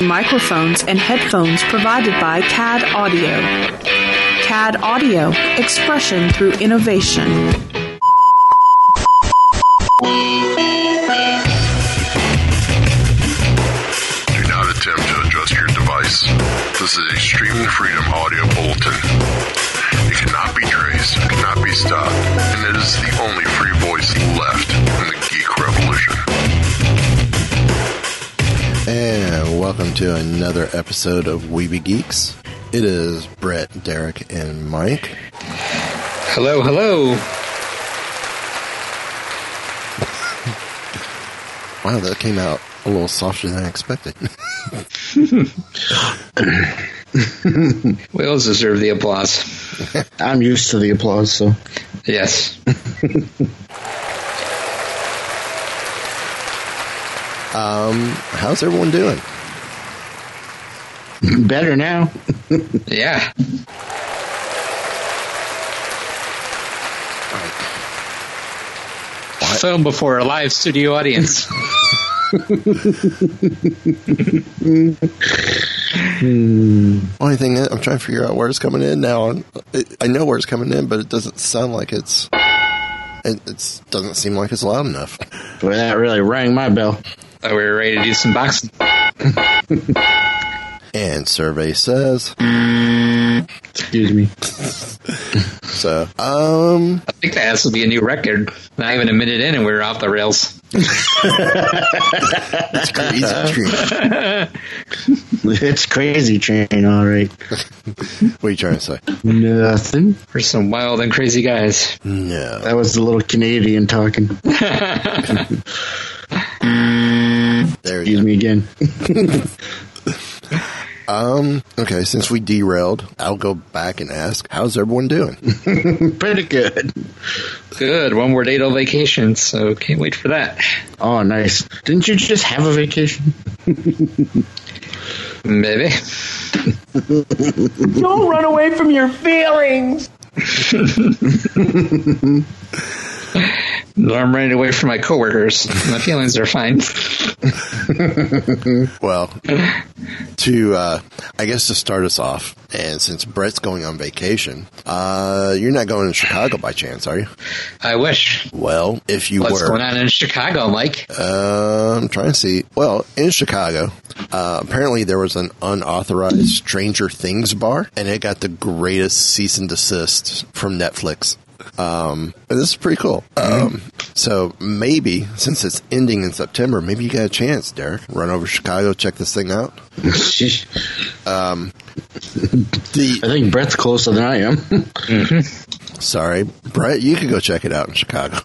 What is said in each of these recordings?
Microphones and headphones provided by CAD Audio. CAD Audio, expression through innovation. Do not attempt to adjust your device. This is a Streaming Freedom audio bulletin. It cannot be traced, cannot be stopped, and it is the only free voice left in the geek revolution. And welcome to another episode of Weebie Geeks. It is Brett, Derek, and Mike. Hello, hello. Wow, that came out a little softer than I expected. We Whales deserve the applause. I'm used to the applause, so Yes. um, how's everyone doing? better now. Yeah. Film before a live studio audience. Hmm. Only thing is, I'm trying to figure out where it's coming in now. I know where it's coming in, but it doesn't sound like it's. It it's, doesn't seem like it's loud enough. Boy, that really rang my bell. Thought we were ready to do some boxing. And survey says Excuse me. so. Um, I think that has to be a new record. Not even a minute in, and we're off the rails. it's crazy. Tree. It's crazy train, all right. What are you trying to say? Nothing. We're some wild and crazy guys. No. That was the little Canadian talking. There Excuse you go. me again. Um. Okay. Since we derailed, I'll go back and ask, "How's everyone doing?" Pretty good. Good. One more day till vacation, so can't wait for that. Oh, nice. Didn't you just have a vacation? Maybe. Don't run away from your feelings. I'm running away from my coworkers. My feelings are fine. Well, to uh, I guess to start us off, and since Brett's going on vacation, uh, you're not going to Chicago by chance, are you? I wish. Well, if you What's were, going on in Chicago, Mike? Uh, I'm trying to see. Well, in Chicago, uh, apparently there was an unauthorized Stranger Things bar, and it got the greatest cease and desist from Netflix. Um, this is pretty cool. Um, so maybe since it's ending in September, maybe you got a chance, Derek. Run over to Chicago, check this thing out. The I think Brett's closer than I am. Sorry, Brett, you could go check it out in Chicago.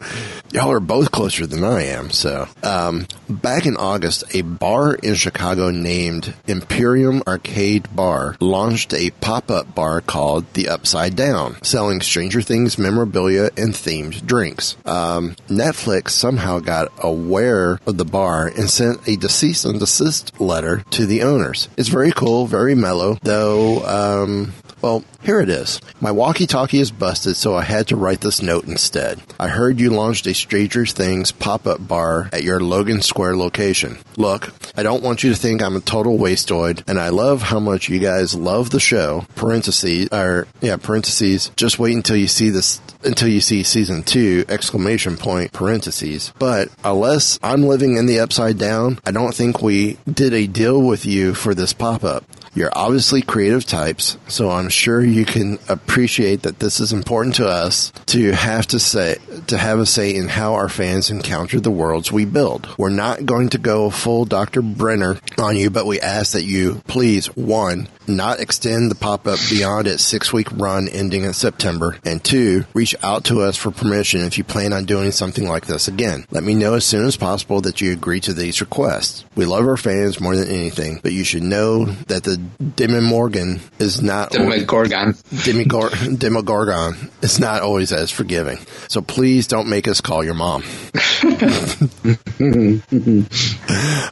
Y'all are both closer than I am. So, um, back in August, a bar in Chicago named Imperium Arcade Bar launched a pop-up bar called The Upside Down, selling Stranger Things memorabilia and themed drinks. Um, Netflix somehow got aware of the bar and sent a cease and desist letter to the owners. It's very cool, very mellow, though, um, well, here it is. My walkie talkie is busted, so I had to write this note instead. I heard you launched a Stranger Things pop up bar at your Logan Square location. Look, I don't want you to think I'm a total wasteoid, and I love how much you guys love the show. Parentheses, or, yeah, parentheses, just wait until you see this until you see season two exclamation point parentheses but unless i'm living in the upside down i don't think we did a deal with you for this pop-up you're obviously creative types so i'm sure you can appreciate that this is important to us to have to say to have a say in how our fans encounter the worlds we build we're not going to go full dr brenner on you but we ask that you please one not extend the pop-up beyond its six-week run ending in September, and two, reach out to us for permission if you plan on doing something like this again. Let me know as soon as possible that you agree to these requests. We love our fans more than anything, but you should know that the Demogorgon is not Demogorgon. Demigor- Demogorgon is not always as forgiving. So please don't make us call your mom.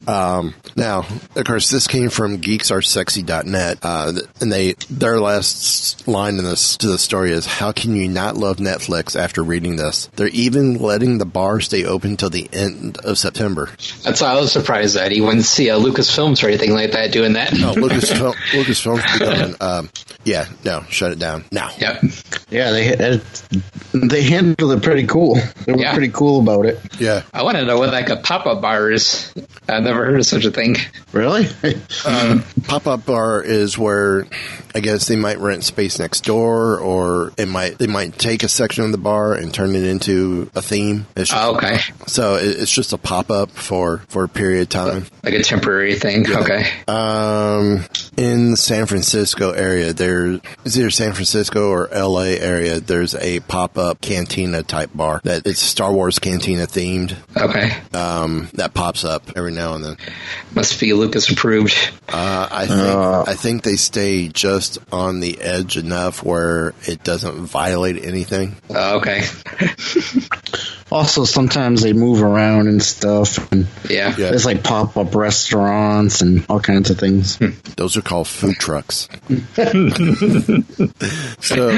um, now, of course, this came from geeksaresexy.net. Uh, and they their last line in this to the story is, "How can you not love Netflix after reading this? They're even letting the bar stay open till the end of September." That's why I was surprised that he wouldn't see a Lucasfilms or anything like that doing that. Oh, Lucasfilm, Lucasfilm, becoming, um, yeah, no, shut it down now. Yep. Yeah, they they handled it pretty cool. They were Yeah. pretty cool about it. Yeah, I want to know what like a pop up bar is. I've never heard of such a thing. Really? pop up bar is where I guess they might rent space next door, or it might they might take a section of the bar and turn it into a theme. It's just- Oh, okay. So it- it's just a pop up for for a period of time. Like a temporary thing. Okay. Um, in the San Francisco area, there is either San Francisco or L.A. area. There's a pop up cantina type bar that it's Star Wars cantina themed. Okay. Um, that pops up every now and then. Must be Lucas approved. Uh, I think I think they stay just on the edge enough where it doesn't violate anything. Oh, okay. also, sometimes they move around and stuff. And Yeah. Yeah. There's like pop up restaurants and all kinds of things. Those are called food trucks. so,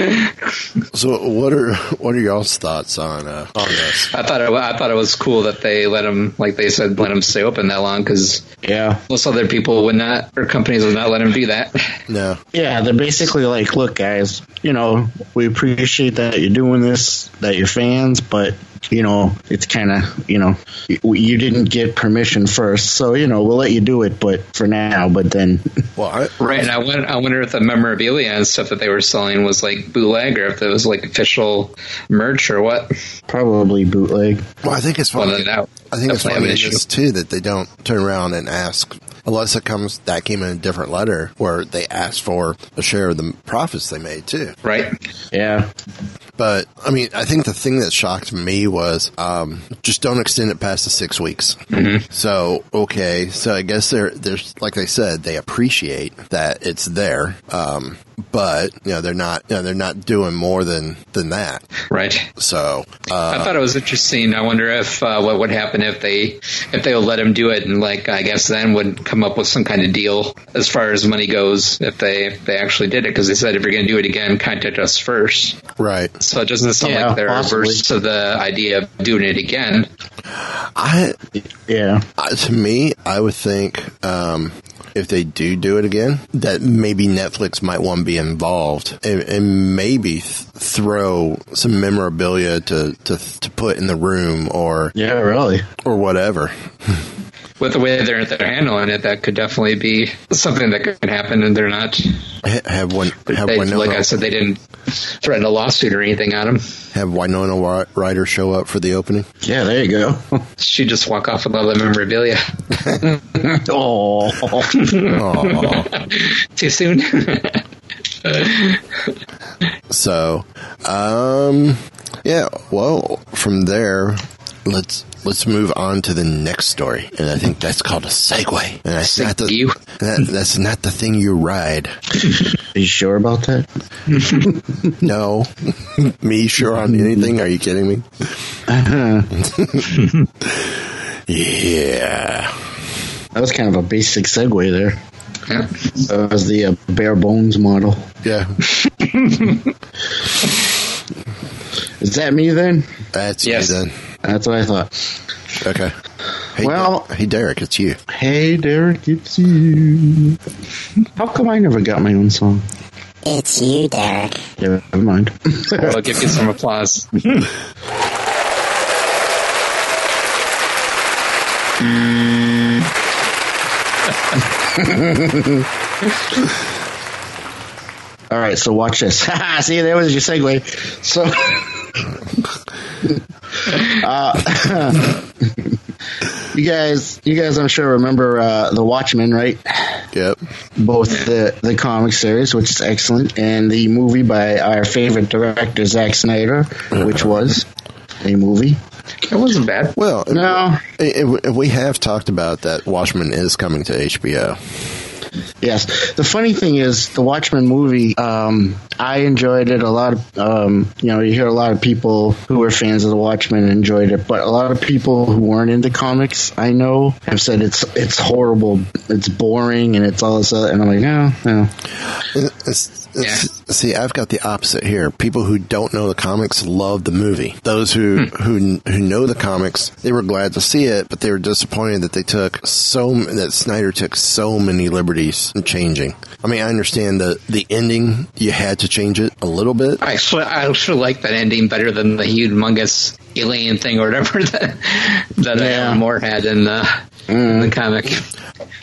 so what are what are y'all's thoughts on uh, on this? I thought it, I thought it was cool that they let them, like they said, let them stay open that long because Yeah. most other people would not, or companies would not let them do that. No, Yeah, they're basically like, look, guys, you know, we appreciate that you're doing this, that you're fans, but, you know, it's kind of, you know, you, you didn't get permission first. So, you know, we'll let you do it, but for now, but then, well, I, Right, and I wonder, I wonder if the memorabilia and stuff that they were selling was like bootleg or if it was like official merch or what. probably bootleg. well, I think it's Well, funny. then that- I think it's definitely have funny an this too that they don't turn around and ask. Unless it comes that came in a different letter where they asked for a share of the profits they made too. Right? Yeah. But I mean, I think the thing that shocked me was um, just don't extend it past the six weeks. So okay, so I guess they're there's like they said they appreciate that it's there, um, but you know they're not you know they're not doing more than than that. Right. So uh, I thought it was interesting. I wonder if uh, what would happen if they if they would let him do it, and like I guess then would come up with some kind of deal as far as money goes if they if they actually did it because they said if you're going to do it again, contact us first. right, So it doesn't sound Yeah, like they're possibly. averse to the idea of doing it again. I Yeah. To me, I would think um, if they do do it again, that maybe Netflix might want to be involved and, and maybe th- throw some memorabilia to, to to put in the room or Yeah, really. or whatever. With the way they're they're handling it, that could definitely be something that could happen, and they're not. Ha- Have one have They, Winona like I said, they didn't threaten a lawsuit or anything on him. have Winona Ry- Ryder show up for the opening. Yeah, there you go. She just walk off with all the memorabilia. oh. Aw. Too soon. so, um, yeah. Well, from there, let's let's move on to the next story, and I think that's called a segue. And that's not the You. that, that's not the thing you ride. Are you sure about that? No, me sure on anything? Are you kidding me? yeah. That was kind of a basic segue there. Yeah. That was the uh, bare bones model. Yeah, Is that me then? that's Yes. you then. That's what I thought. Okay. Hey, Well- hey, Derek, it's you. Hey, Derek, it's you. How come I never got my own song? It's you, Derek. Yeah, never mind. I'll give you some applause. All right, so watch this. See, there was your segue. So, uh, you guys, you guys, I'm sure remember uh, the Watchmen, right? Yep. Both the the comic series, which is excellent, and the movie by our favorite director Zack Snyder, which was a movie. It wasn't bad. Well, No, it- it- we have talked about that. Watchmen is coming to HBO. Yes. The funny thing is, the Watchmen movie, um, I enjoyed it. A lot of, um, you know, you hear a lot of people who were fans of the Watchmen enjoyed it, but a lot of people who weren't into comics, I know, have said it's it's horrible, it's boring, and it's all this other. And I'm like, no, no. It's- it's- See, I've got the opposite here. People who don't know the comics love the movie. Those who hmm. who who know the comics, they were glad to see it, but they were disappointed that they took so that Snyder took so many liberties in changing. I mean, I understand the the ending. You had to change it a little bit. I actually, I actually like that ending better than the humongous alien thing or whatever that that uh, Yeah. Alan Moore had in the, in the comic.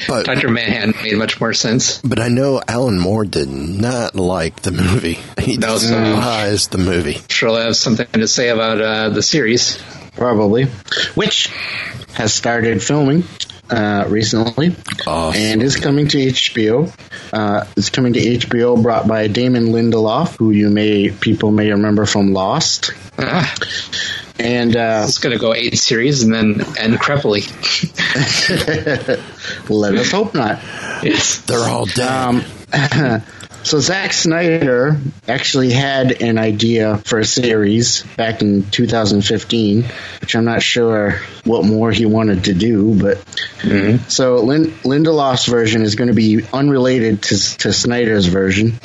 But Doctor Manhattan made much more sense. but I know Alan Moore did not like the movie. He No, so- despised the movie. Sure, I have something to say about uh, the series. Probably. Which has started filming uh, recently Awesome. and is coming to HBO. Uh, it's coming to HBO, brought by Damon Lindelof, who you may people may remember from Lost. Ah, And uh, it's going to go eight series and then end crepily. let us hope not. yes. They're all dead. Um, so Zack Snyder actually had an idea for a series back in 2015, which I'm not sure what more he wanted to do, but so Lin- Lindelof's version is going to be unrelated to, to Snyder's version,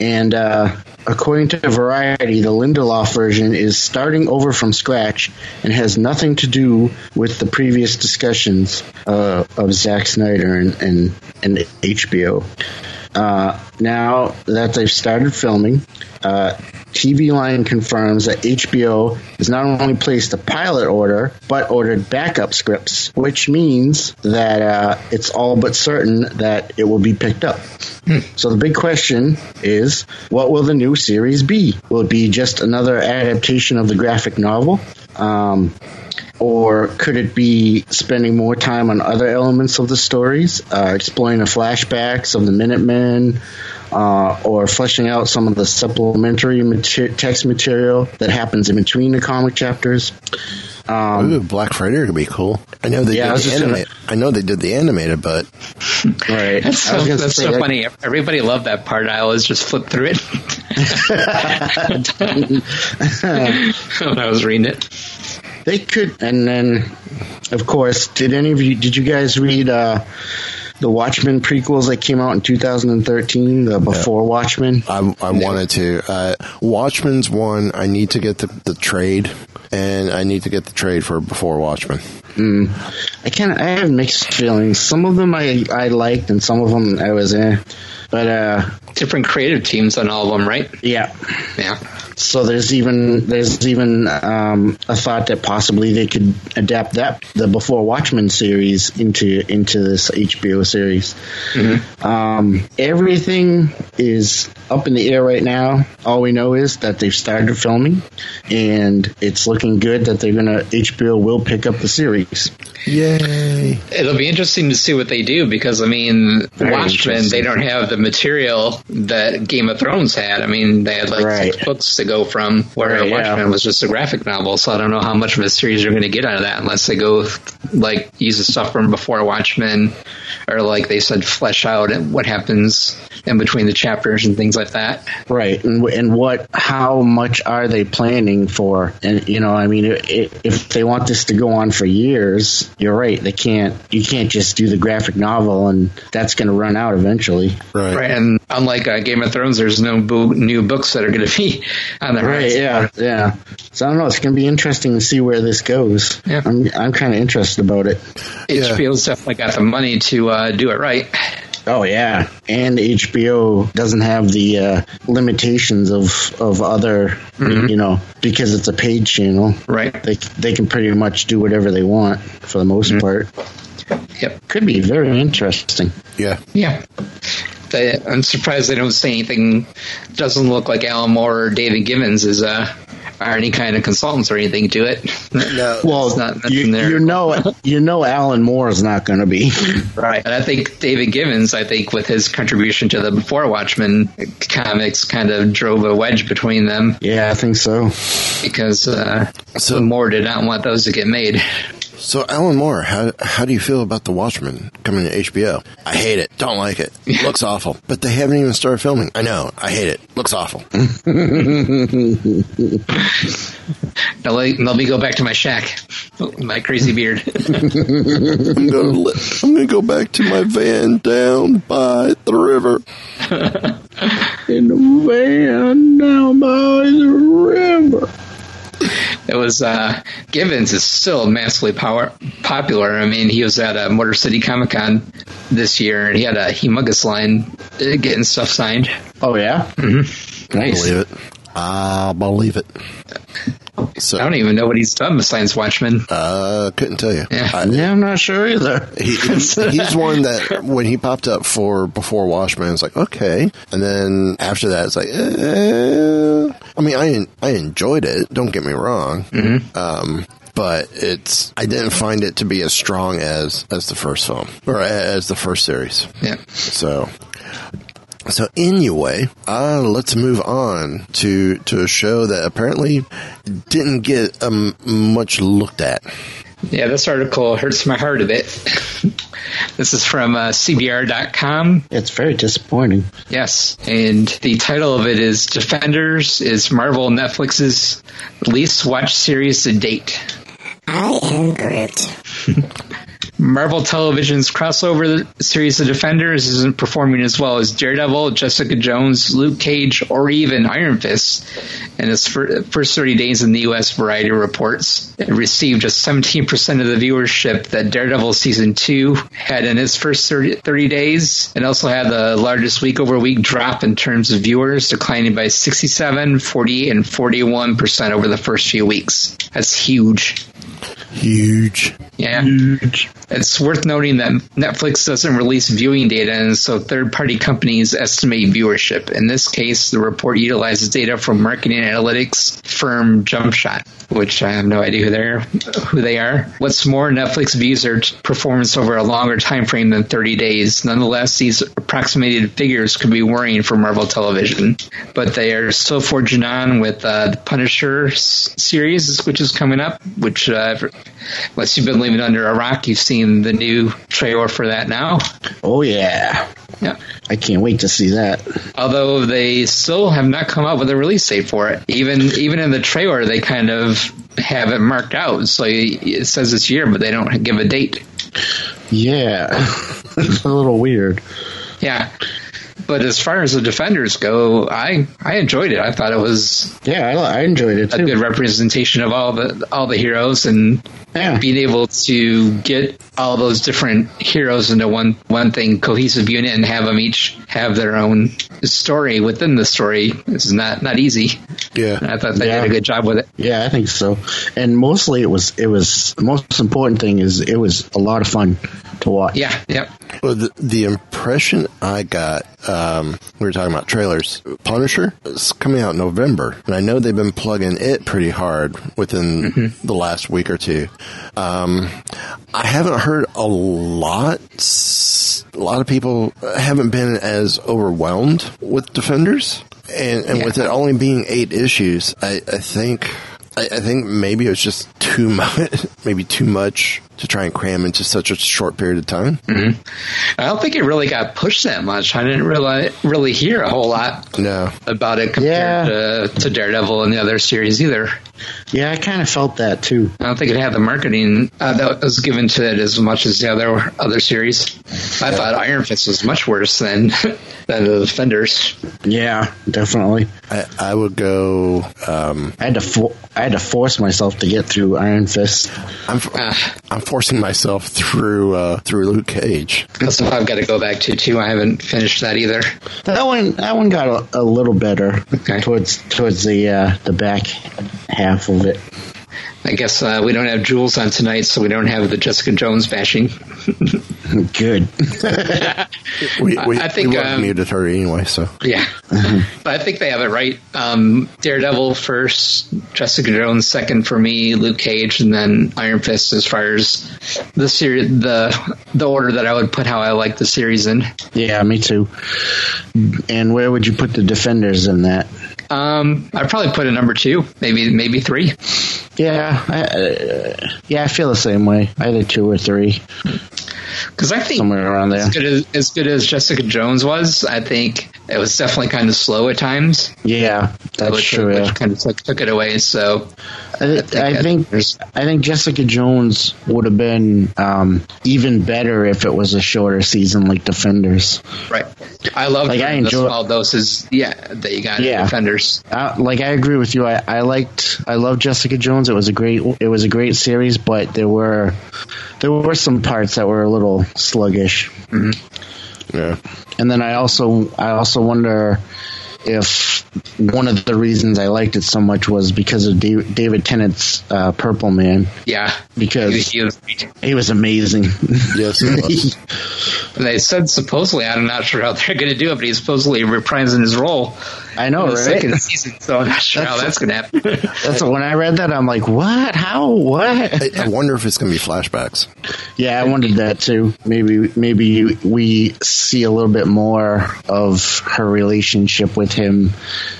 and uh, according to Variety, the Lindelof version is starting over from scratch and has nothing to do with the previous discussions uh, of Zack Snyder and, and, and HBO. Uh, now that they've started filming, uh, TV Line confirms that HBO has not only placed a pilot order, but ordered backup scripts, which means that uh, it's all but certain that it will be picked up. So the big question is, what will the new series be? Will it be just another adaptation of the graphic novel? Um, or could it be spending more time on other elements of the stories, uh, exploring the flashbacks of the Minutemen, uh, or fleshing out some of the supplementary mater- text material that happens in between the comic chapters? Ooh, Black Friday could be cool. I know they Yeah, I did the just gonna- animated. I know they did the animated, but Right. That's so, that's so funny. Everybody loved that part. I always just flipped through it when I was reading it. They could, and then, of course, did any of you? Did you guys read uh, the Watchmen prequels that came out in 2013? The Before Watchmen. I, I wanted to. Uh, Watchmen's one. I need to get the, the trade, and I need to get the trade for before Watchmen. I kind of I have mixed feelings. Some of them I I liked, and some of them I was eh. But uh, Different creative teams on all of them, right? yeah. Yeah. So there's even there's even um, a thought that possibly they could adapt that the Before Watchmen series into into this HBO series. Um, everything is up in the air right now. All we know is that they've started filming, and it's looking good that they're gonna HBO will pick up the series. Yay! It'll be interesting to see what they do because I mean, Very Watchmen they don't have the material that Game of Thrones had. I mean, they had like Right. six books to go from, where Right, yeah. Watchmen was just a graphic novel. So I don't know how much of a series you're going to get out of that unless they go like use the stuff from before Watchmen, or like they said, flesh out what happens in between the chapters and things like that. Right, and and what? How much are they planning for? And you know, I mean, if they want this to go on for years, you're right. They can't. You can't just do the graphic novel, and that's going to run out eventually. Right. Right, and unlike uh, Game of Thrones, there's no bo- new books that are going to be on the Right. Yeah. Yeah. So I don't know. It's going to be interesting to see where this goes. Yeah. I'm I'm kind of interested about it. HBO's definitely got the money to uh, do it right. Oh yeah, and HBO doesn't have the uh, limitations of of other, you know, because it's a paid channel. Right. They they can pretty much do whatever they want for the most part. Yep. Could be very interesting. Yeah. Yeah. They, I'm surprised they don't say anything. Doesn't look like Alan Moore or David Gibbons is uh, are any kind of consultants or anything to it. No. Well, It's not you, there. you know, you know, Alan Moore is not going to be. Right. And I think David Gibbons, I think with his contribution to the Before Watchmen comics, kind of drove a wedge between them yeah, I think so. because uh, So- Moore did not want those to get made. So, Alan Moore, how how do you feel about The Watchmen coming to HBO? I hate it. Don't like it. Looks awful. But they haven't even started filming. I know. I hate it. Looks awful. Now let, let me go back to my shack, my crazy beard. I'm gonna I'm gonna go back to my van down by the river. In the van down by the river. It was uh, Gibbons is still massively power, popular. I mean, he was at uh, Motor City Comic Con this year, and he had a humongous line uh, getting stuff signed. Oh yeah. Mm-hmm. Nice. Believe it. I believe it. So, I don't even know what he's done with Science Watchmen. uh, couldn't tell you. Yeah. I- Yeah, I'm not sure either. he, he's one that when he popped up for before Watchmen, it's like okay, and then after that, it's like, eh. I mean, I I enjoyed it. Don't get me wrong, um, but it's I didn't find it to be as strong as as the first film or as the first series. Yeah. So. So anyway, uh, let's move on to to a show that apparently didn't get um, much looked at. Yeah, this article hurts my heart a bit. this is from uh, CBR.com. It's very disappointing. Yes, and the title of it is Defenders is Marvel Netflix's least watched series to date. I am Groot. Marvel Television's crossover series of Defenders isn't performing as well as Daredevil, Jessica Jones, Luke Cage, or even Iron Fist. In its first 30 days in the U.S., Variety reports it received just 17% of the viewership that Daredevil Season 2 had in its first 30, 30 days, and also had the largest week over week drop in terms of viewers, declining by 67, 48, and 41% over the first few weeks. That's huge. Huge. Yeah. It's worth noting that Netflix doesn't release viewing data, and so third party companies estimate viewership. In this case, the report utilizes data from marketing analytics firm Jumpshot, which I have no idea who they're who they are. What's more, Netflix views their performance over a longer time frame than 30 days. Nonetheless, these approximated figures could be worrying for Marvel Television, but they are still forging on with uh, the Punisher series, which is coming up. Which, uh, unless you've been living under a rock, you've seen the new trailer for that now. Oh yeah. Yeah. I can't wait to see that. Although they still have not come up with a release date for it. Even even in the trailer, they kind of have it marked out. So it says this year, but they don't give a date. Yeah. it's a little weird. Yeah. But as far as the defenders go, I I enjoyed it. I thought it was Yeah, I, I enjoyed it a good representation of all the all the heroes and Yeah. being able to get all those different heroes into one one thing cohesive unit and have them each have their own story within the story is not not easy. Yeah. And I thought they Yeah. did a good job with it. Yeah, I think so. And mostly it was it was the most important thing is it was a lot of fun to watch. Yeah, yep. Well, the, the impression I got, um, we were talking about trailers. Punisher is coming out in November, and I know they've been plugging it pretty hard within the last week or two. Um, I haven't heard a lot. A lot of people haven't been as overwhelmed with Defenders, and, and with it only being eight issues, I, I think. I, I think maybe it was just too much, maybe too much to try and cram into such a short period of time. I don't think it really got pushed that much. I didn't really really hear a whole lot No. about it compared to, to Daredevil and the other series either. Yeah, I kind of felt that too. I don't think it had the marketing uh, that was given to it as much as the other other series. I thought Iron Fist was much worse than than the Defenders. Yeah, definitely. I, I would go. Um, I had to fo- I had to force myself to get through Iron Fist. I'm Ah. I'm forcing myself through uh, through Luke Cage. That's what I've got to go back to too. I haven't finished that either. That one that one got a, a little better Okay. towards towards the uh, the back half of it. I guess uh, we don't have Jules on tonight, so we don't have the Jessica Jones bashing. Good. We, we, I think, we um, muted her anyway. So Yeah, but I think they have it right. Um, Daredevil first, Jessica Jones second for me, Luke Cage, and then Iron Fist. As far as the series, the the order that I would put how I like the series in. yeah, me too. And where would you put the defenders in that? Um, I'd probably put a number two, maybe maybe three. Yeah, I, uh, yeah, I feel the same way. I Either two or three, Because I think somewhere around there. as good as, as good as Jessica Jones was, I think it was definitely kind of slow at times. Yeah, that's which, true. which Yeah. kind of took, took it away. So I, I think I think Jessica Jones would have been um, even better if it was a shorter season like Defenders. right, I love Like, I the enjoy- small doses. Yeah, that you got in Yeah. Defenders. Uh, like I agree with you. I, I liked I love Jessica Jones. It was a great it was a great series, but there were there were some parts that were a little sluggish. Yeah. And then I also I also wonder if one of the reasons I liked it so much was because of David, David Tennant's uh, Purple Man Yeah, because He was- he was amazing. Yes, it was. they said supposedly, I'm not sure how they're going to do it, but he's supposedly reprising his role I know, in the right? second season. So I'm not sure how that's going to happen. That's when I read that I'm like, what? How? What? I, I wonder if it's going to be flashbacks. Yeah, I wondered that too. Maybe maybe we see a little bit more of her relationship with him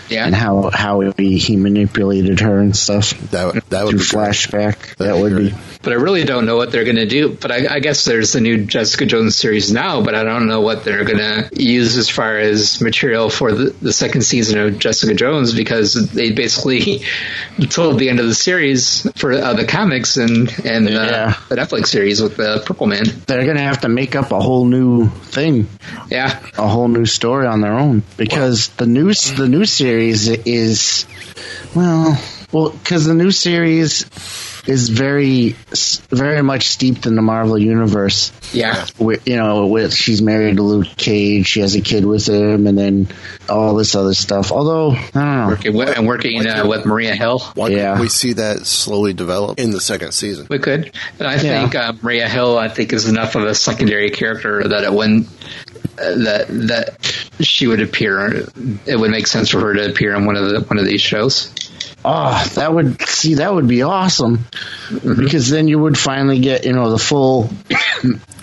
yeah, and how how he, he manipulated her and stuff That would- that would through be flashback. That'd that be would great. be. but I really don't know what they're going to do. But I, I guess there's the new Jessica Jones series now, but I don't know what they're going to use as far as material for the, the second season of Jessica Jones because they basically told the end of the series for uh, the comics and and uh, Yeah. the Netflix series with the Purple Man. They're gonna have to make up a whole new thing, Yeah, a whole new story on their own because the new the new series is well well because the new series is very very much steeped in the Marvel universe. yeah. with, you know, with she's married to Luke Cage, she has a kid with him, and then all this other stuff. Although I don't know, Working with, and working uh, with Maria Hill. Why Yeah. we see that slowly develop in the second season? We could, but I Yeah. think uh, Maria Hill, I think, is enough of a secondary character that it wouldn't uh, that that she would appear. It would make sense for her to appear in one of the one of these shows. Oh, that would see that would be awesome Mm-hmm. because then you would finally get you know the full.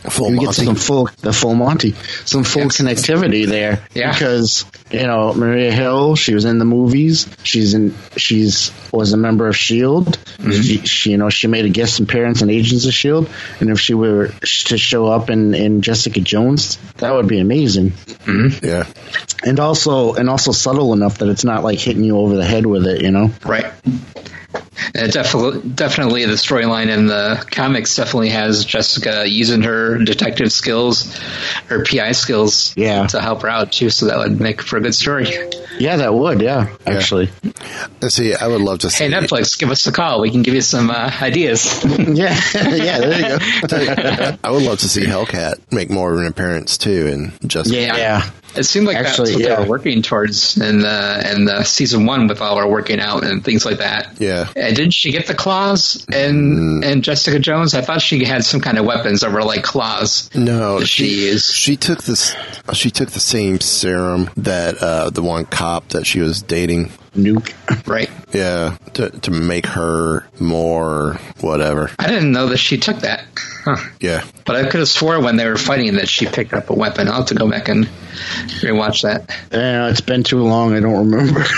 Full you get Monty. some full the full Monty, some full Yes. connectivity there. Yeah. Because you know Maria Hill, she was in the movies. She's in. She's was a member of Shield. Mm-hmm. She, she you know she made a guest appearance in Agents of Shield, and if she were to show up in in Jessica Jones, that would be amazing. Yeah. and also and also subtle enough that it's not like hitting you over the head with it you know Right. And definitely, definitely, the storyline in the comics definitely has Jessica using her detective skills, her PI skills, Yeah. to help her out too. So that would make for a good story. yeah that would yeah actually And see, I would love to see. Hey, Netflix, give us a call. We can give you some uh, ideas. yeah yeah there you go I would love to see Hellcat make more of an appearance too, and just Yeah. yeah It seemed like Actually, that's what yeah. they were working towards in the in the season one with all her working out and things like that. Yeah. And didn't she get the claws and and Jessica Jones? I thought she had some kind of weapons that were like claws. No, that she, she used. she took this. She took the same serum that uh, the one cop that she was dating. Nuke Right. Yeah, to to make her more whatever. I didn't know that she took that. Huh. Yeah, But I could have swore when they were fighting that she picked up a weapon. I'll have to go back and rewatch that. yeah it's been too long i don't remember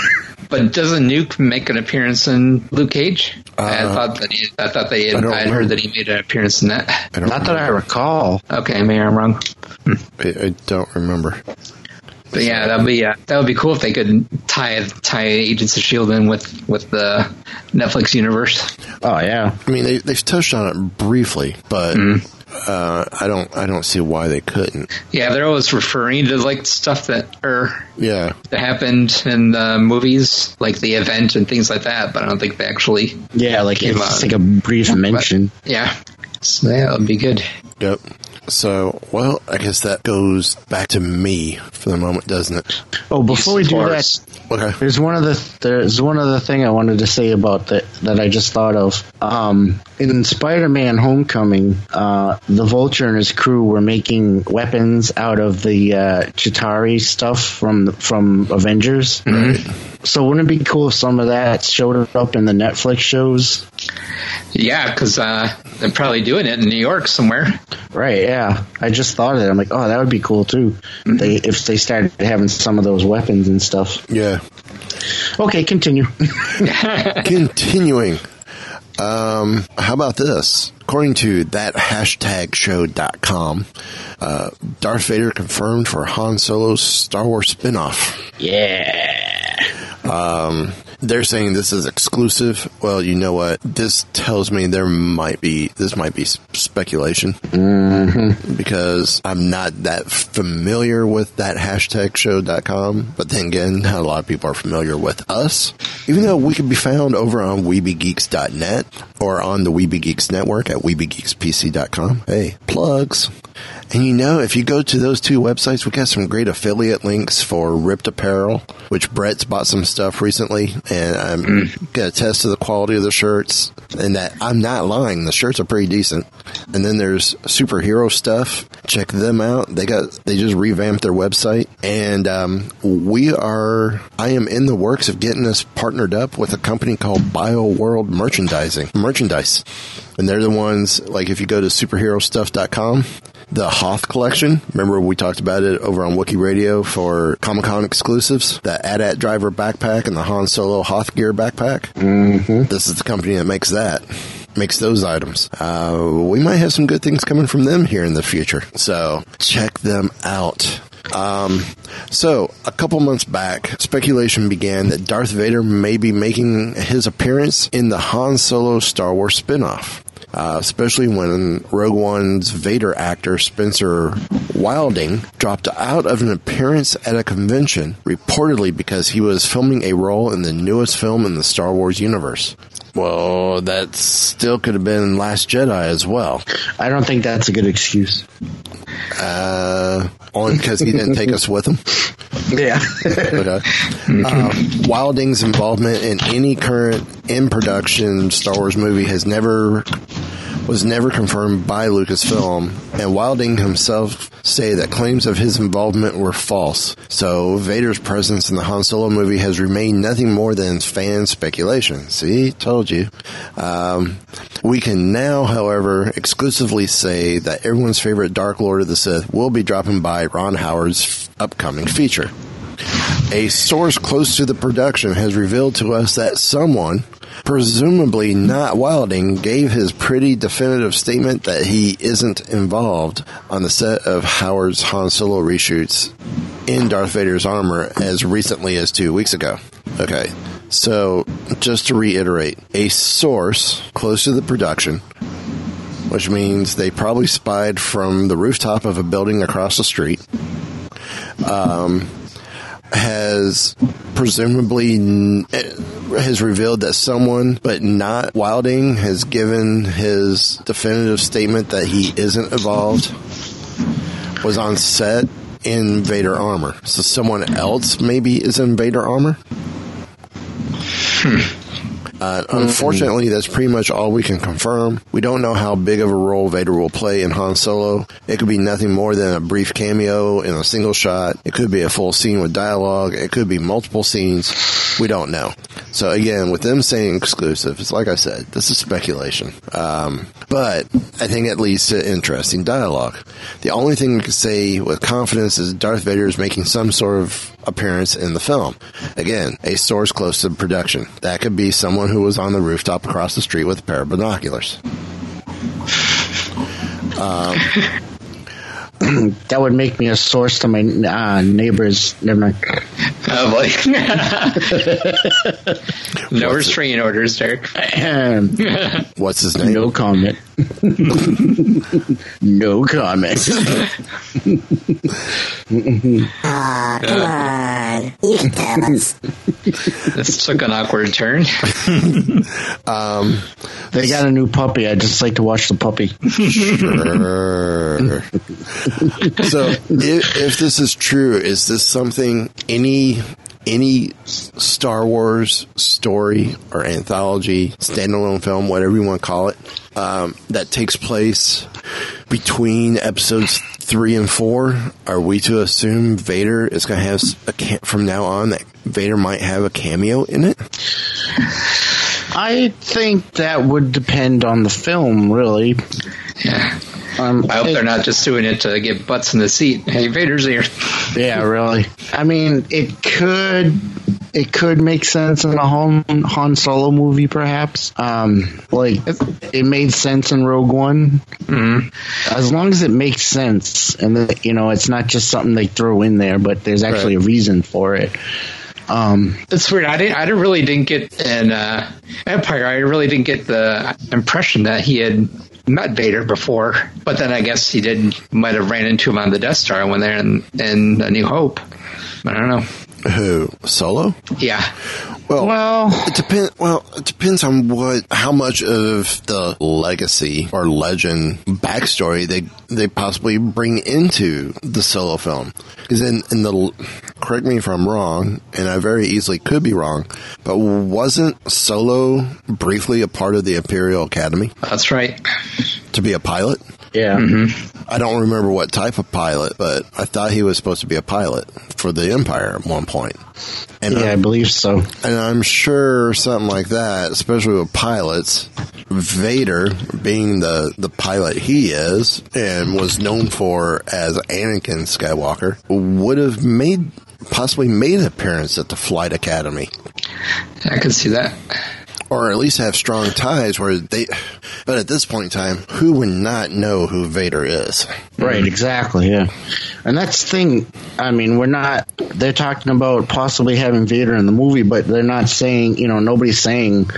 But doesn't Nuke make an appearance in Luke Cage? I thought that he, I thought they had, Uh, I I had heard that he made an appearance in that. Don't. not that i recall Okay, maybe I'm wrong. I, I don't remember. But yeah, that'd be uh, that would be cool if they could tie tie Agents of Shield in with with the Netflix universe. oh yeah I mean, they they've touched on it briefly, but Mm-hmm. uh, I don't I don't see why they couldn't. Yeah, they're always referring to like stuff that or Yeah, that happened in the movies, like the event and things like that. But I don't think they actually. yeah like Came it's on. like a brief mention Yeah, so yeah, that would be good. yep. So, well, I guess that goes back to me for the moment, doesn't it? oh before we do that Okay. There's one other there's one other thing I wanted to say about that that I just thought of. Um, in Spider-Man: Homecoming, uh, the Vulture and his crew were making weapons out of the uh, Chitauri stuff from from Avengers. So wouldn't it be cool if some of that showed up in the Netflix shows? Yeah, because uh, they're probably doing it in New York somewhere. Right? Yeah, I just thought of it. I'm like, oh, that would be cool too. They if they started having some of those weapons and stuff. Yeah. Okay, continue. Continuing. Um, how about this? According to that hashtag show.com, uh, Darth Vader confirmed for Han Solo's Star Wars spinoff. Yeah. Um, they're saying this is exclusive. Well, you know what? This tells me there might be this might be speculation mm-hmm. because I'm not that familiar with that hashtag show.com. But then again, not a lot of people are familiar with us, even though we can be found over on weebiegeeks.net or on the Weebie Geeks network at weebiegeekspc.com. Hey, plugs. And you know, if you go to those two websites, we got some great affiliate links for Ripped Apparel, which Brett's bought some stuff recently, and I'm gonna attest to the quality of the shirts, and that I'm not lying. The shirts are pretty decent. And then there's superhero stuff. Check them out. They got they just revamped their website, and um, we are. I am in the works of getting us partnered up with a company called Bioworld Merchandising Merchandise, and they're the ones like if you go to superherostuff.com the Hoth collection. Remember we talked about it over on Wookie Radio for Comic Con exclusives. The AT-AT driver backpack and the Han Solo Hoth gear backpack. Mm-hmm. This is the company that makes that. Makes those items. Uh, we might have some good things coming from them here in the future. So check them out. Um, so a couple months back, speculation began that Darth Vader may be making his appearance in the Han Solo Star Wars spinoff uh, especially when Rogue One's Vader actor Spencer Wilding dropped out of an appearance at a convention, reportedly because he was filming a role in the newest film in the Star Wars universe. Well, that still could have been Last Jedi as well. I don't think that's a good excuse. Uh, only because he didn't take us with him. Yeah. Okay. Uh, Wilding's involvement in any current in production Star Wars movie has never was never confirmed by Lucasfilm, and Wilding himself say that claims of his involvement were false. So Vader's presence in the Han Solo movie has remained nothing more than fan speculation. See, told you. Um, we can now, however, exclusively say that everyone's favorite Dark Lord the Sith will be dropping by Ron Howard's upcoming feature. A source close to the production has revealed to us that someone, presumably not Wilding, gave his pretty definitive statement that he isn't involved on the set of Howard's Han Solo reshoots in Darth Vader's armor as recently as two weeks ago. Okay, so just to reiterate, a source close to the production which means they probably spied from the rooftop of a building across the street. Um, has presumably n- eh, has revealed that someone, but not Wilding, has given his definitive statement that he isn't involved. Was on set in Vader armor, so someone else maybe is in Vader armor. Uh, unfortunately, that's pretty much all we can confirm. We don't know how big of a role Vader will play in Han Solo. It could be nothing more than a brief cameo in a single shot. It could be a full scene with dialogue. It could be multiple scenes. We don't know. So again, with them saying exclusive, it's like I said, this is speculation. Um, but I think it leads to interesting dialogue. The only thing we can say with confidence is Darth Vader is making some sort of appearance in the film. Again, a source close to production. That could be someone who was on the rooftop across the street with a pair of binoculars. Um, that would make me a source to my uh, neighbors. Never mind. Oh boy. no restraining orders, Derek. What's his name? No comment. no comment. Ah, come on. You can tell us. This took an awkward turn. Um, they got a new puppy. I just like to watch the puppy. Sure. so, if, if this is true, is this something any any Star Wars story or anthology, standalone film, whatever you want to call it, um, that takes place between episodes three and four? Are we to assume Vader is going to have a ca- from now on that Vader might have a cameo in it? I think that would depend on the film, really. Yeah. Um, I hope it- they're not just doing it to get butts in the seat. Hey, Vader's here. Yeah, really. I mean, it could it could make sense in a Han, Han Solo movie, perhaps. Um, like it made sense in Rogue One, as long as it makes sense, and that, you know, it's not just something they throw in there, but there's actually a reason for it. Um, It's weird. I didn't. I didn't really didn't get in uh, Empire. I really didn't get the impression that he had met Vader before. But then I guess he did. Might have ran into him on the Death Star when they're in in A New Hope. I don't know. Who Solo? Yeah. Well, Well- it depends. Well, it depends on what, how much of the legacy or legend backstory they they possibly bring into the solo film. Because in in the, correct me if I'm wrong, and I very easily could be wrong, but wasn't Solo briefly a part of the Imperial Academy That's right. to be a pilot? Yeah. Mm-hmm. I don't remember what type of pilot, but I thought he was supposed to be a pilot for the Empire at one point. And Yeah, I I'm, believe so. and I'm sure something like that, especially with pilots, Vader being the, the pilot he is and was known for as Anakin Skywalker would have made possibly made an appearance at the Flight Academy. I can see that. Or at least have strong ties where they, but at this point in time, who would not know who Vader is? Right, mm-hmm. exactly, yeah. And that's the thing. I mean, we're not, they're talking about possibly having Vader in the movie, but they're not saying, you know, nobody's saying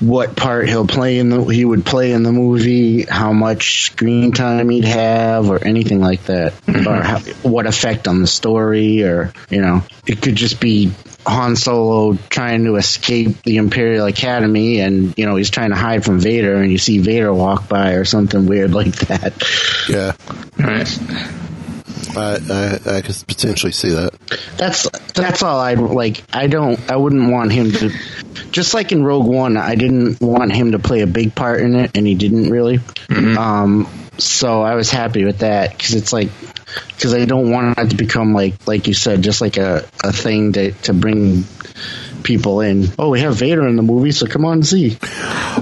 what part he'll play in the, he would play in the movie, how much screen time he'd have, or anything like that. Mm-hmm. Or how, what effect on the story, or, you know, it could just be Han Solo trying to escape the Imperial Academy and, you know, he's trying to hide from Vader and you see Vader walk by or something weird like that. Yeah. All right. I, I, I could potentially see that. That's that's all I'd like. I don't. I wouldn't want him to. Just like in Rogue One, I didn't want him to play a big part in it, and he didn't really. Um, so I was happy with that because it's like because I don't want it to become like like you said, just like a, a thing to to bring people in. Oh, we have Vader in the movie, so come on and see.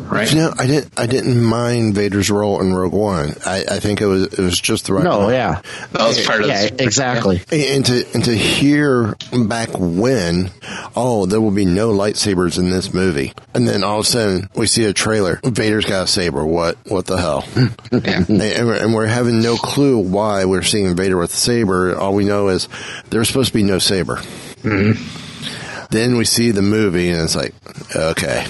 Right. You know, I didn't. I didn't mind Vader's role in Rogue One. I, I think it was it was just the right. No, amount. yeah, That was part of yeah, the exactly. And to and to hear back when, oh, there will be no lightsabers in this movie, and then all of a sudden we see a trailer. Vader's got a saber. What? What the hell? Yeah. and, we're, and we're having no clue why we're seeing Vader with a saber. All we know is there's supposed to be no saber. Mm-hmm. Then we see the movie, and it's like, okay.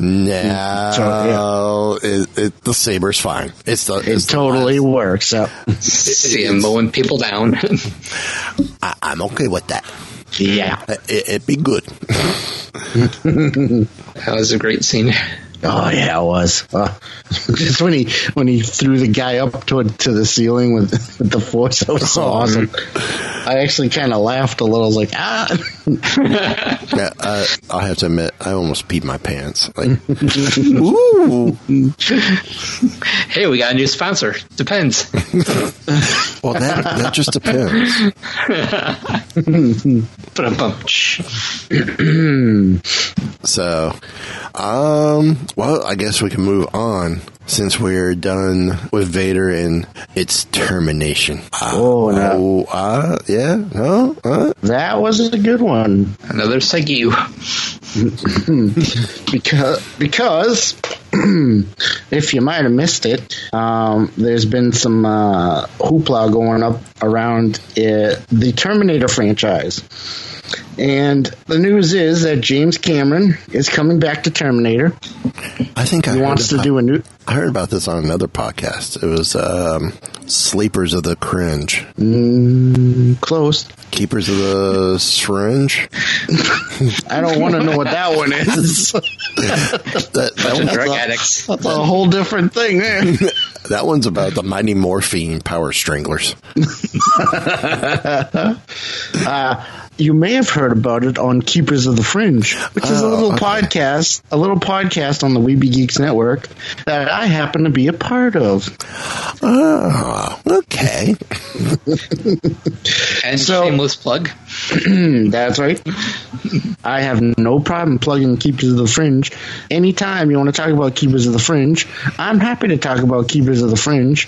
Now it, it, the saber's fine. It's the It it's the totally last- works. Yep. See him mowing people down. I, I'm okay with that. Yeah. It, it'd be good. that was a great scene. Oh yeah, it was. Uh, just when he when he threw the guy up to to the ceiling with, with the force, that was so awesome. I actually kind of laughed a little. I was like, ah, Yeah, I, I'll have to admit, I almost peed my pants. Like, ooh. Hey, we got a new sponsor. Depends. Well, that that just depends. So, um, well, I guess we can move on since we're done with Vader and its termination. Oh, no. Oh, uh, yeah, no, uh, that was a good one Another Segu. because because if you might have missed it, um, there's been some uh, hoopla going up around uh, the Terminator franchise. And the news is that James Cameron is coming back to Terminator. I think I He heard wants to do a new. I heard about this on another podcast. It was um, Sleepers of the Cringe, Mm, close. Keepers of the Syringe. I don't want to know what that one is. That, that, one's, Drug addicts. That's a whole different thing there. that one's about the mighty morphine power stranglers. You may have heard about it on Keepers of the Fringe, which is a Oh, little okay. podcast, a little podcast on the Weebie Geeks Network that I happen to be a part of. Oh, okay. And So- shameless plug. That's right. I have no problem plugging Keepers of the Fringe. Anytime you want to talk about Keepers of the Fringe, I'm happy to talk about Keepers of the Fringe.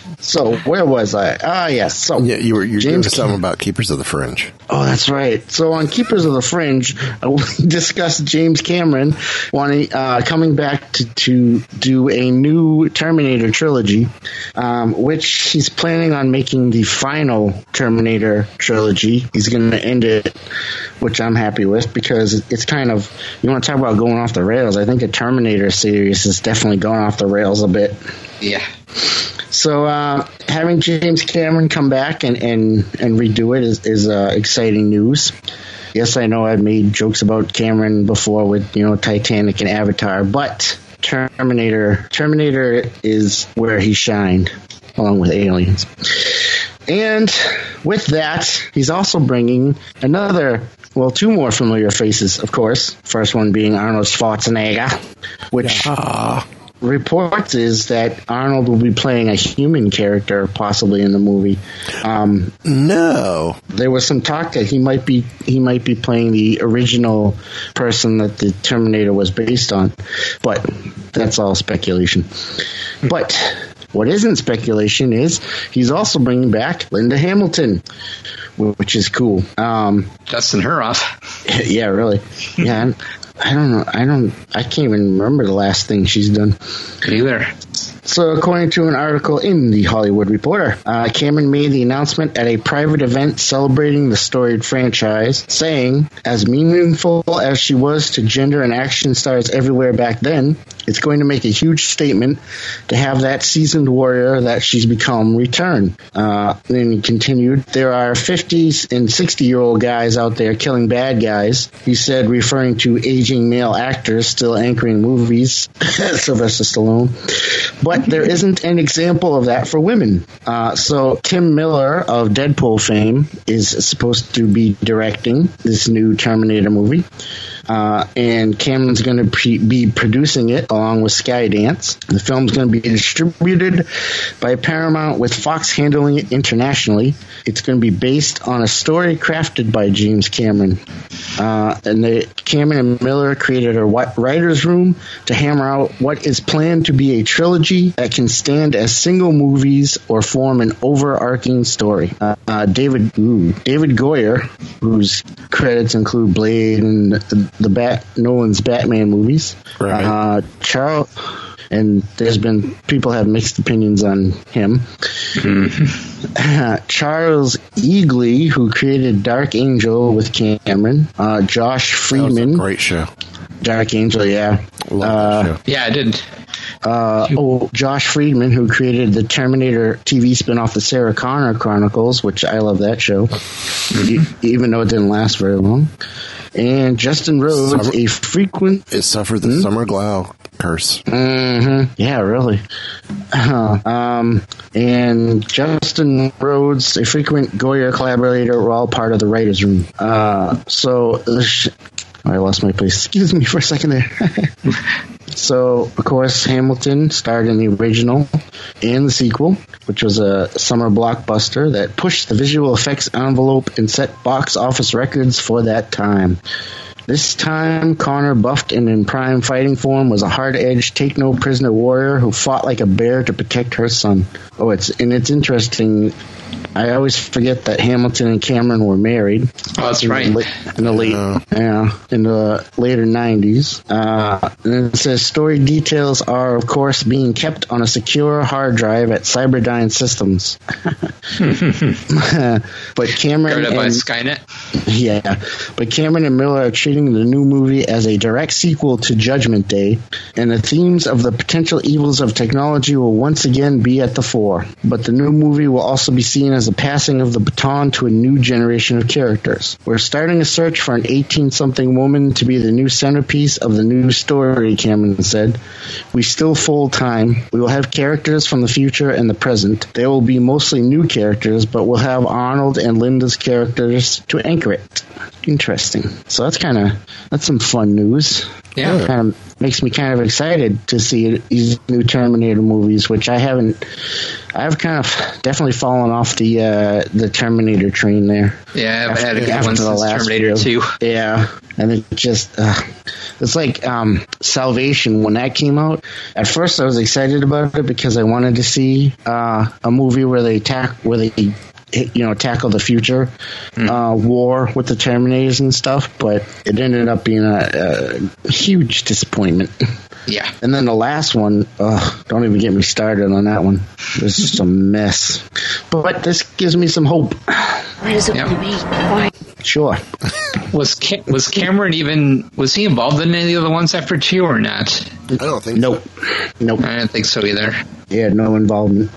So where was I? Ah, yes. So Yeah, you were you're James doing something about Keepers of the Fringe. Oh, that's right. So on Keepers of the Fringe, uh, we discussed James Cameron wanting uh, coming back to, to do a new Terminator trilogy, um, which he's planning on making the final Terminator trilogy. He's going to end it, which I'm happy with because it's kind of you want to talk about going off the rails. I think a Terminator series is definitely going off the rails a bit. Yeah. So uh, having James Cameron come back and, and, and redo it is, is uh, exciting news. Yes, I know I've made jokes about Cameron before with you know Titanic and Avatar, but Terminator Terminator is where he shined, along with Aliens. And with that, he's also bringing another, well, two more familiar faces, of course. First one being Arnold Schwarzenegger, which reports is that Arnold will be playing a human character possibly in the movie. Um, No, there was some talk that he might be he might be playing the original person that the Terminator was based on, but that's all speculation. But what isn't speculation is he's also bringing back Linda Hamilton, which is cool. Um, Dusting her off. yeah, really. Yeah, and I don't know. I don't. I can't even remember the last thing she's done. Good either. So, according to an article in the Hollywood Reporter, uh, Cameron made the announcement at a private event celebrating the storied franchise, saying, As meaningful as she was to gender and action stars everywhere back then, it's going to make a huge statement to have that seasoned warrior that she's become return. Uh, then he continued, There are 50s and 60 year old guys out there killing bad guys, he said, referring to aging male actors still anchoring movies, Sylvester Stallone. But there isn't an example of that for women. Uh, so Tim Miller of Deadpool fame is supposed to be directing this new Terminator movie. Uh, and Cameron's going to pre- be producing it along with Skydance. The film's going to be distributed by Paramount with Fox handling it internationally. It's going to be based on a story crafted by James Cameron. Uh, and they, Cameron and Miller created a writer's room to hammer out what is planned to be a trilogy that can stand as single movies or form an overarching story. Uh, uh, David ooh, David Goyer, whose credits include Blade and the, the Bat Nolan's Batman movies, Right. uh, Charles. And there's been people have mixed opinions on him. Charles Eglee, who created Dark Angel with Cameron, uh, Josh that was a Friedman, great show. Dark Angel, yeah. Love Uh, that show. Yeah, I did. Uh, oh, Josh Friedman, who created the Terminator TV spinoff, The Sarah Connor Chronicles, which I love that show, even though it didn't last very long. And Justin Rhodes, Summer- a frequent It suffered the Summer Glau curse. hmm Yeah, really. Uh, um, and Justin Rhodes, a frequent Goyer collaborator, were all part of the writers' room. Uh, so the sh- I lost my place. Excuse me for a second there. so, of course, Hamilton starred in the original and the sequel, which was a summer blockbuster that pushed the visual effects envelope and set box office records for that time. This time, Connor, buffed and in prime fighting form, was a hard-edged, take-no-prisoner warrior who fought like a bear to protect her son. Oh, it's and it's interesting. I always forget that Hamilton and Cameron were married. Oh, that's in the right. la- In the late, yeah, in the later '90s. Uh, and it says story details are, of course, being kept on a secure hard drive at Cyberdyne Systems. but Cameron Guarded by and Skynet. yeah, but Cameron and Miller are treating the new movie as a direct sequel to Judgment Day, and the themes of the potential evils of technology will once again be at the fore. But the new movie will also be seen as a passing of the baton to a new generation of characters. We're starting a search for an 18 something woman to be the new centerpiece of the new story, Cameron said. We still full time. We will have characters from the future and the present. They will be mostly new characters, but we'll have Arnold and Linda's characters to anchor it. Interesting. So that's kind of that's some fun news. Yeah. kind of makes me kind of excited to see these new Terminator movies, which I haven't. I've kind of definitely fallen off the uh, the Terminator train there. Yeah, I've After- had a good after one the since last Terminator few. 2. Yeah, and it just uh, it's like um, Salvation when that came out. At first, I was excited about it because I wanted to see uh, a movie where they attack where they you know tackle the future uh, war with the Terminators and stuff. But it ended up being a, a huge disappointment. Yeah. And then the last one, ugh, don't even get me started on that one. It's just a mess. But this gives me some hope. Why does it Yeah. want to be? Why? Sure. Was Ca- was Cameron even was he involved in any of the ones after two or not? I don't think Nope. Nope. I don't think so either. He had no involvement.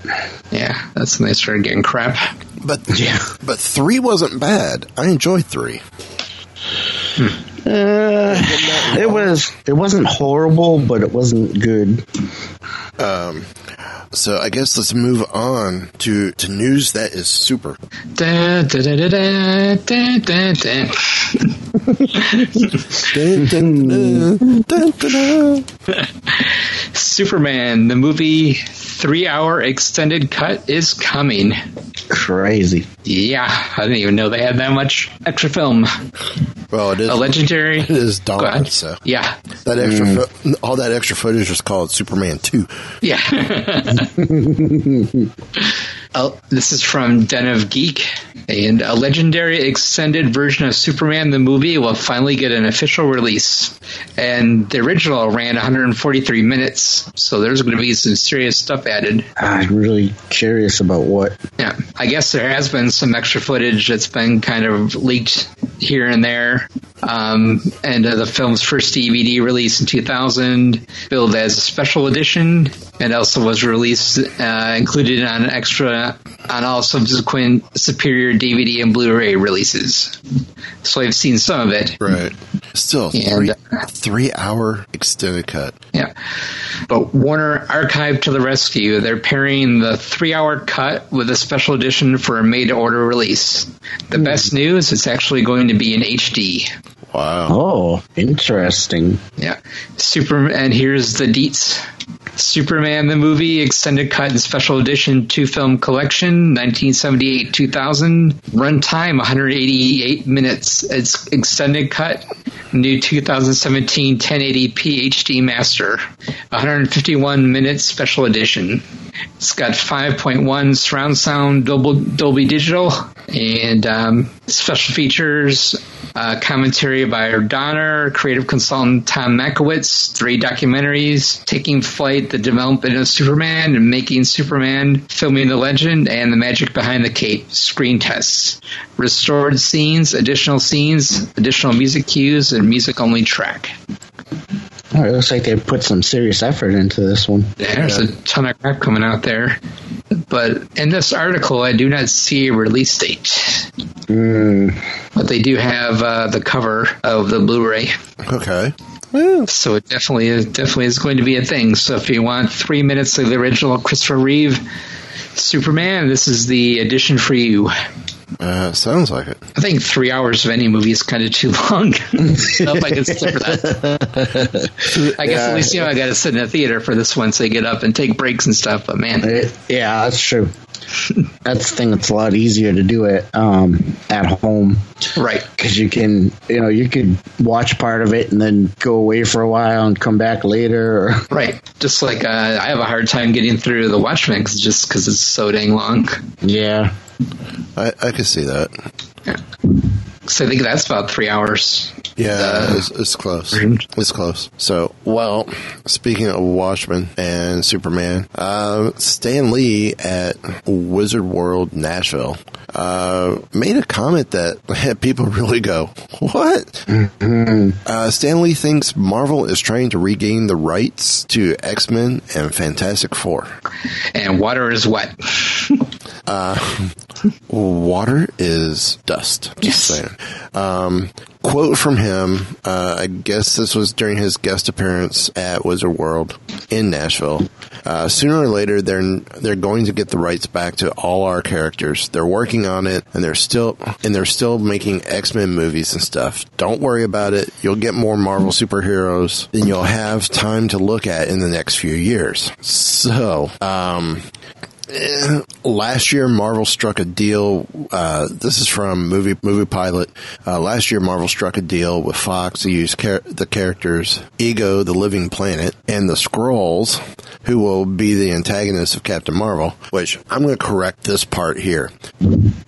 Yeah, that's when they started getting crap. But yeah, but three wasn't bad. I enjoyed three. Hmm. Uh, it was. It wasn't horrible, but it wasn't good. Um, so I guess let's move on to, to news that is super. Da, da, da, da, da, da, da, da. Dun, dun, dun, dun, dun, dun. Superman, the movie three hour extended cut is coming. Crazy. Yeah, I didn't even know they had that much extra film. Well, it is. A legendary. It is Go Dawn, so Yeah, that extra, mm. fo- all that extra footage was called Superman Two. yeah. Oh, this is from Den of Geek, and a legendary extended version of Superman the movie will finally get an official release. And the original ran 143 minutes, so there's going to be some serious stuff added. I'm really curious about what. Yeah, I guess there has been some extra footage that's been kind of leaked here and there. Um, and uh, the film's first DVD release in 2000, billed as a special edition, and also was released, uh, included on an extra on all subsequent Superior DVD and Blu-ray releases. So I've seen some of it. Right. Still, And, three, uh, three hour extended cut. Yeah. But Warner Archive to the rescue. They're pairing the three hour cut with a special edition for a made to order release. The best news it's actually going to be in HD. Wow. Oh, interesting. Yeah. Super and here's the deets. Superman the movie extended cut and special edition two film collection 1978 2000 runtime 188 minutes. It's extended cut new 2017 1080p HD master 151 minutes special edition. It's got 5.1 surround sound Dolby, Dolby Digital and um, special features, uh, commentary by Donner, creative consultant Tom Mankiewicz, three documentaries, Taking Flight, The Development of Superman, and Making Superman, Filming the Legend, and The Magic Behind the Cape, screen tests, restored scenes, additional scenes, additional music cues, and music-only track. Oh, it looks like they put some serious effort into this one. There's a ton of crap coming out there. But in this article, I do not see a release date. Mm, But they do have uh, the cover of the Blu-ray, Okay. so it definitely is definitely is going to be a thing. So if you want three minutes of the original Christopher Reeve Superman, this is the edition for you. Uh, sounds like it. I think three hours of any movie is kind of too long. so if I can stick for that, I guess at least you know I got to sit in a theater for this one, so I get up and take breaks and stuff. But man, it- yeah, that's true. That's the thing. It's a lot easier to do it um, at home right? because you can, you know, you could watch part of it and then go away for a while and come back later. Or, Right. Just like uh, I have a hard time getting through the Watchmen 'cause- just because it's so dang long. yeah, I, I could see that. So I think that's about three hours. Yeah, Uh, it's, it's close. It's close. So, well, speaking of Watchmen and Superman, uh, Stan Lee at Wizard World Nashville uh, made a comment that had people really go, "What?" Uh, Stan Lee thinks Marvel is trying to regain the rights to X Men and Fantastic Four. And water is wet. Water is dust. Just saying. Um, quote from him. Uh, I guess this was during his guest appearance at Wizard World in Nashville. Uh, sooner or later, they're they're going to get the rights back to all our characters. They're working on it, and they're still and they're still making X Men movies and stuff. Don't worry about it. You'll get more Marvel superheroes than you'll have time to look at in the next few years. So, um, last year Marvel struck a deal. Uh, this is from movie movie pilot. Uh, last year Marvel struck a deal with Fox to use char- the characters Ego, the Living Planet, and the Skrulls, who will be the antagonists of Captain Marvel. Which I'm going to correct this part here.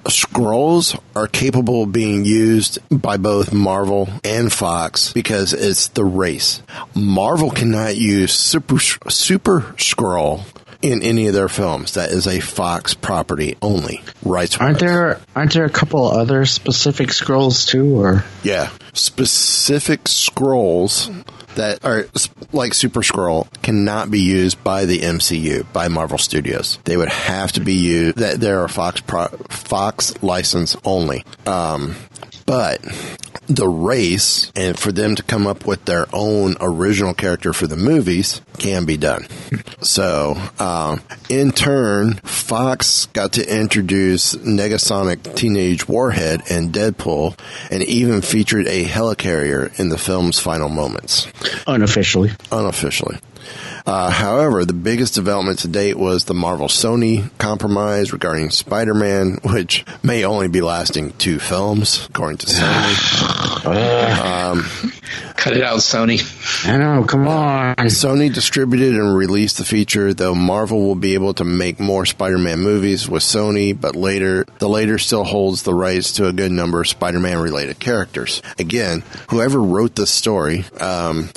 Skrulls are capable of being used by both Marvel and Fox because it's the race. Marvel cannot use Super Super Skrull in any of their films. That is a Fox property only. Rights. Aren't there aren't there a couple other specific Skrulls too, or Yeah, specific Skrulls that are like Super Skrull cannot be used by the MCU by Marvel Studios. They would have to be used. That there are Fox pro, Fox license only. Um, but the race and for them to come up with their own original character for the movies can be done. So, um, in turn, Fox got to introduce Negasonic Teenage Warhead and Deadpool, and even featured a helicarrier in the film's final moments, unofficially? unofficially. Uh, however, the biggest development to date was the Marvel Sony compromise regarding Spider Man, which may only be lasting two films, according to Sony. Cut it out, Sony. I know. Come on. Sony distributed and released the feature, though Marvel will be able to make more Spider-Man movies with Sony, but later, the later still holds the rights to a good number of Spider-Man related characters. Again, whoever wrote this story, um,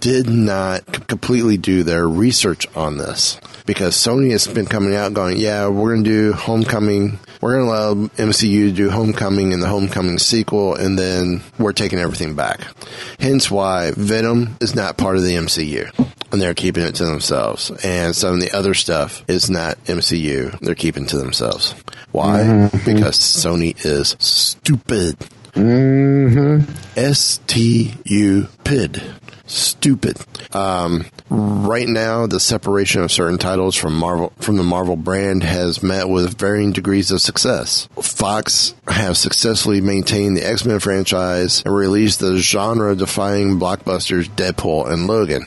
did not c- completely do their research on this. Because Sony has been coming out going, yeah, we're going to do Homecoming, we're going to allow MCU to do Homecoming and the Homecoming sequel, and then we're taking everything back. Hence why Venom is not part of the MCU. And they're keeping it to themselves. And some of the other stuff is not MCU. They're keeping to themselves. Why? Because Sony is stupid. S T U PID. Stupid. Um, right now, the separation of certain titles from Marvel from the Marvel brand has met with varying degrees of success. Fox have successfully maintained the X Men franchise and released the genre-defying blockbusters Deadpool and Logan.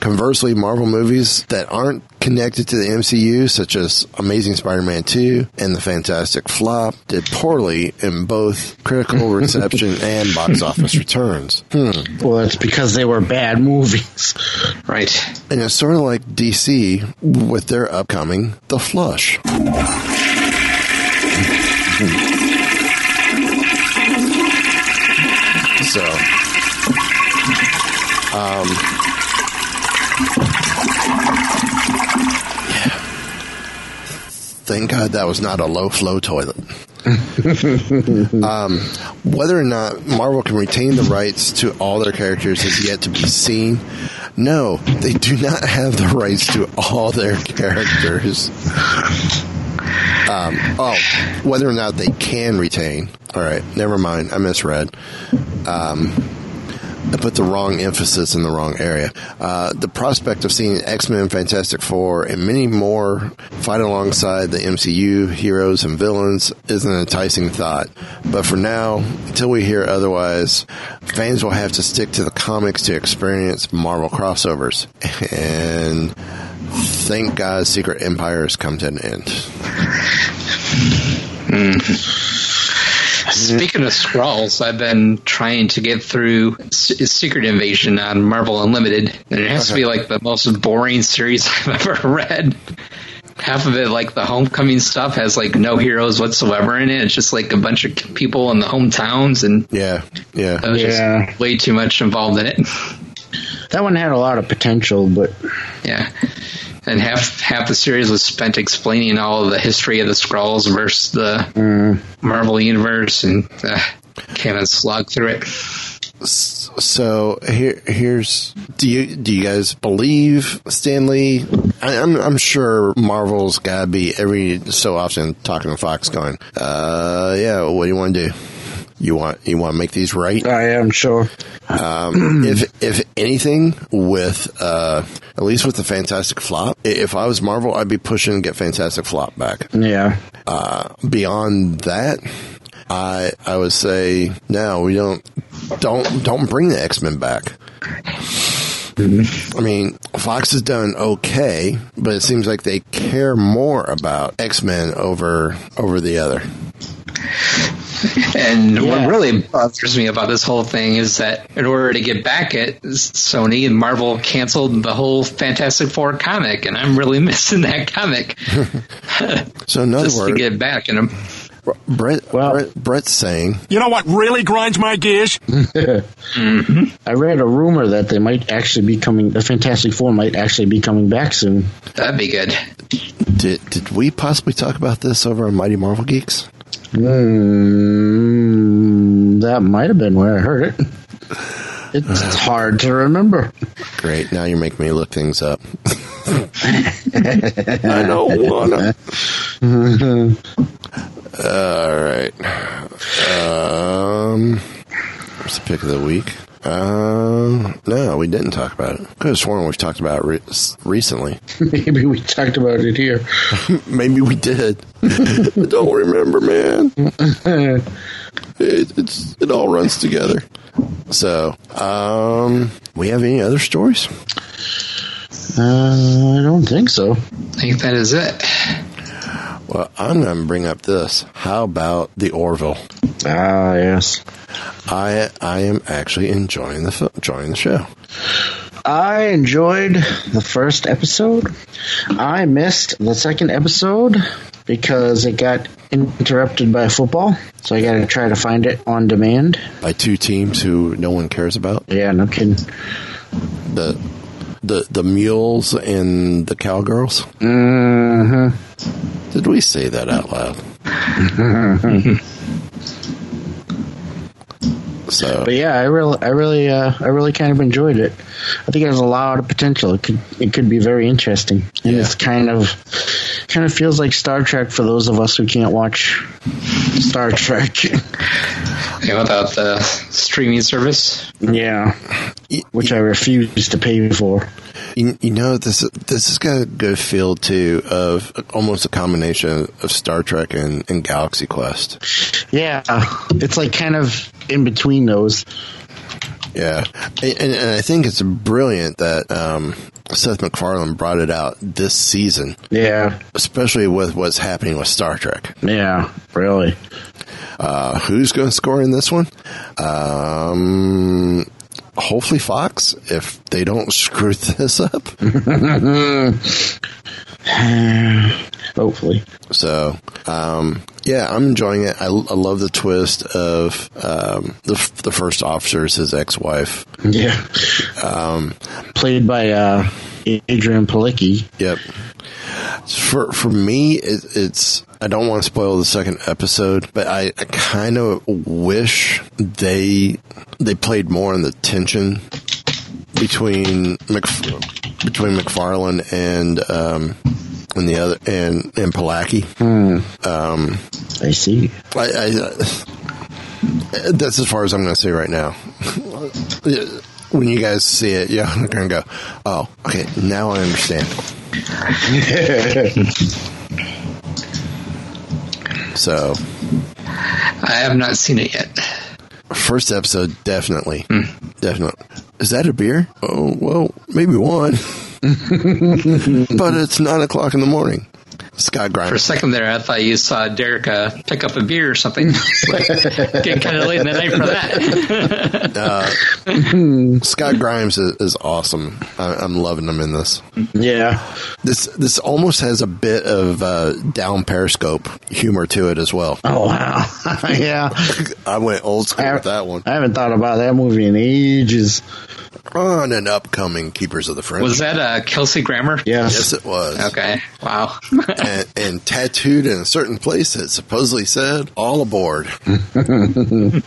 Conversely, Marvel movies that aren't connected to the MCU, such as Amazing Spider-Man 2 and The Fantastic Flop, did poorly in both critical reception and box office returns. Hmm. Well, that's because they were bad movies. Right. And it's sort of like DC with their upcoming The Flush. So, um, Thank God that was not a low flow toilet. um, whether or not Marvel can retain the rights to all their characters is yet to be seen. No, they do not have the rights to all their characters. Um, oh, whether or not they can retain. All right, never mind. I misread. Um, I put the wrong emphasis in the wrong area. Uh, the prospect of seeing X Men, Fantastic Four, and many more fight alongside the MCU heroes and villains is an enticing thought. But for now, until we hear otherwise, fans will have to stick to the comics to experience Marvel crossovers. And thank God, Secret Empire has come to an end. Speaking of Skrulls, I've been trying to get through S- Secret Invasion on Marvel Unlimited, and it has to be like the most boring series I've ever read. Half of it, like the homecoming stuff, has like no heroes whatsoever in it. It's just like a bunch of people in the hometowns, and Yeah, yeah. that was Yeah. just way too much involved in it. That one had a lot of potential, but Yeah. And half half the series was spent explaining all of the history of the Skrulls versus the Marvel universe, and uh, can't slog through it. So here, here's do you do you guys believe Stan Lee? I, I'm I'm sure Marvel's got to be every so often talking to Fox, going, uh, yeah, what do you want to do? You want you want to make these right? I am sure. Um, if if anything, with uh, at least with the Fantastic Flop, if I was Marvel, I'd be pushing to get Fantastic Flop back. Yeah. Uh, beyond that, I I would say no, we don't don't don't bring the X Men back. I mean, Fox has done okay, but it seems like they care more about X Men over over the other. And Yeah. what really bothers me about this whole thing is that in order to get back at Sony and Marvel canceled the whole Fantastic Four comic, and I'm really missing that comic So in other just to get back. And I'm, Brett, Well- Brett Brett's saying You know what really grinds my gears? I read a rumor that they might actually be coming. The Fantastic Four might actually be coming back soon. that'd be good. Did did we possibly talk about this over on Mighty Marvel Geeks? Mm, that might have been where I heard it. It's hard to remember. Great. Now you're making me look things up. I don't wanna. All right. Um, what's the pick of the week? Uh, no, we didn't talk about it. Could have sworn we've talked about it re- recently. Maybe we talked about it here. Maybe we did. I don't remember, man. It, it's it all runs together. So, um, we have any other stories? Uh, I don't think so. I think that is it. Well, I'm going to bring up this. How about the Orville? Ah, yes. I I am actually enjoying the enjoying the show. I enjoyed the first episode. I missed the second episode because it got interrupted by football. So I got to try to find it on demand. By two teams who no one cares about Yeah, no kidding. the the the mules and the cowgirls. Mm hmm Did we say that out loud? so But yeah, I really, I really, uh, I really kind of enjoyed it. I think it has a lot of potential. It could, it could be very interesting, and Yeah. it's kind of, kind of feels like Star Trek for those of us who can't watch Star Trek. You know, without the streaming service. yeah, which I refuse to pay for. you, you know this this has got a good feel too of almost a combination of Star Trek and, and Galaxy Quest. Yeah, it's like kind of in between those. Yeah, and, and, and I think it's brilliant that um, Seth MacFarlane brought it out this season, Yeah, especially with what's happening with Star Trek. yeah, really. Uh, who's going to score in this one? Um, hopefully Fox, if they don't screw this up. Hopefully, So, um, yeah, I'm enjoying it. I, I love the twist of um, the f- the first officer is his ex-wife. yeah. Um, Played by uh, Adrianne Palicki. Yep. For for me, it, it's I don't want to spoil the second episode, but I, I kind of wish they they played more on the tension between Mc, between MacFarlane and um, and the other and and Palicki. Um, I see. I, I, that's as far as I'm going to say right now. When you guys see it, yeah, I'm going to go, oh, okay, now I understand. So, I have not seen it yet. first episode, definitely. Hmm. Definitely. Is that a beer? Oh, well, maybe one. but it's nine o'clock in the morning. Scott Grimes. For a second there, I thought you saw Derek uh, pick up a beer or something. Getting kind of late in the night for that. Scott Grimes is, is awesome. I, I'm loving him in this. Yeah. This this almost has a bit of uh, down Periscope humor to it as well. Oh wow. yeah. I went old school I, with that one. I haven't thought about that movie in ages. On an upcoming Keepers of the Fringe. Was that uh, Kelsey Grammer? Yes. Yes, it was. Okay. Wow. And, and tattooed in a certain place that supposedly said "All aboard."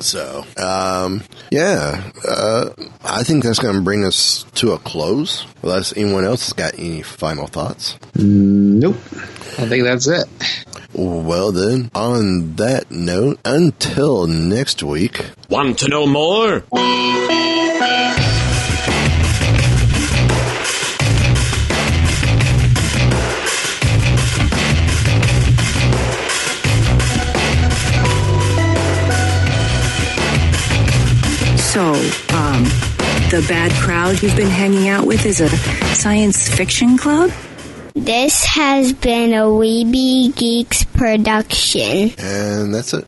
so, um, yeah, uh, I think that's going to bring us to a close. Unless anyone else has got any final thoughts. Nope. I think that's it. Well, then, on that note, until next week, Want to know more? Um, the bad crowd you've been hanging out with is a science fiction club? This has been a Weebie Geeks production. and that's it.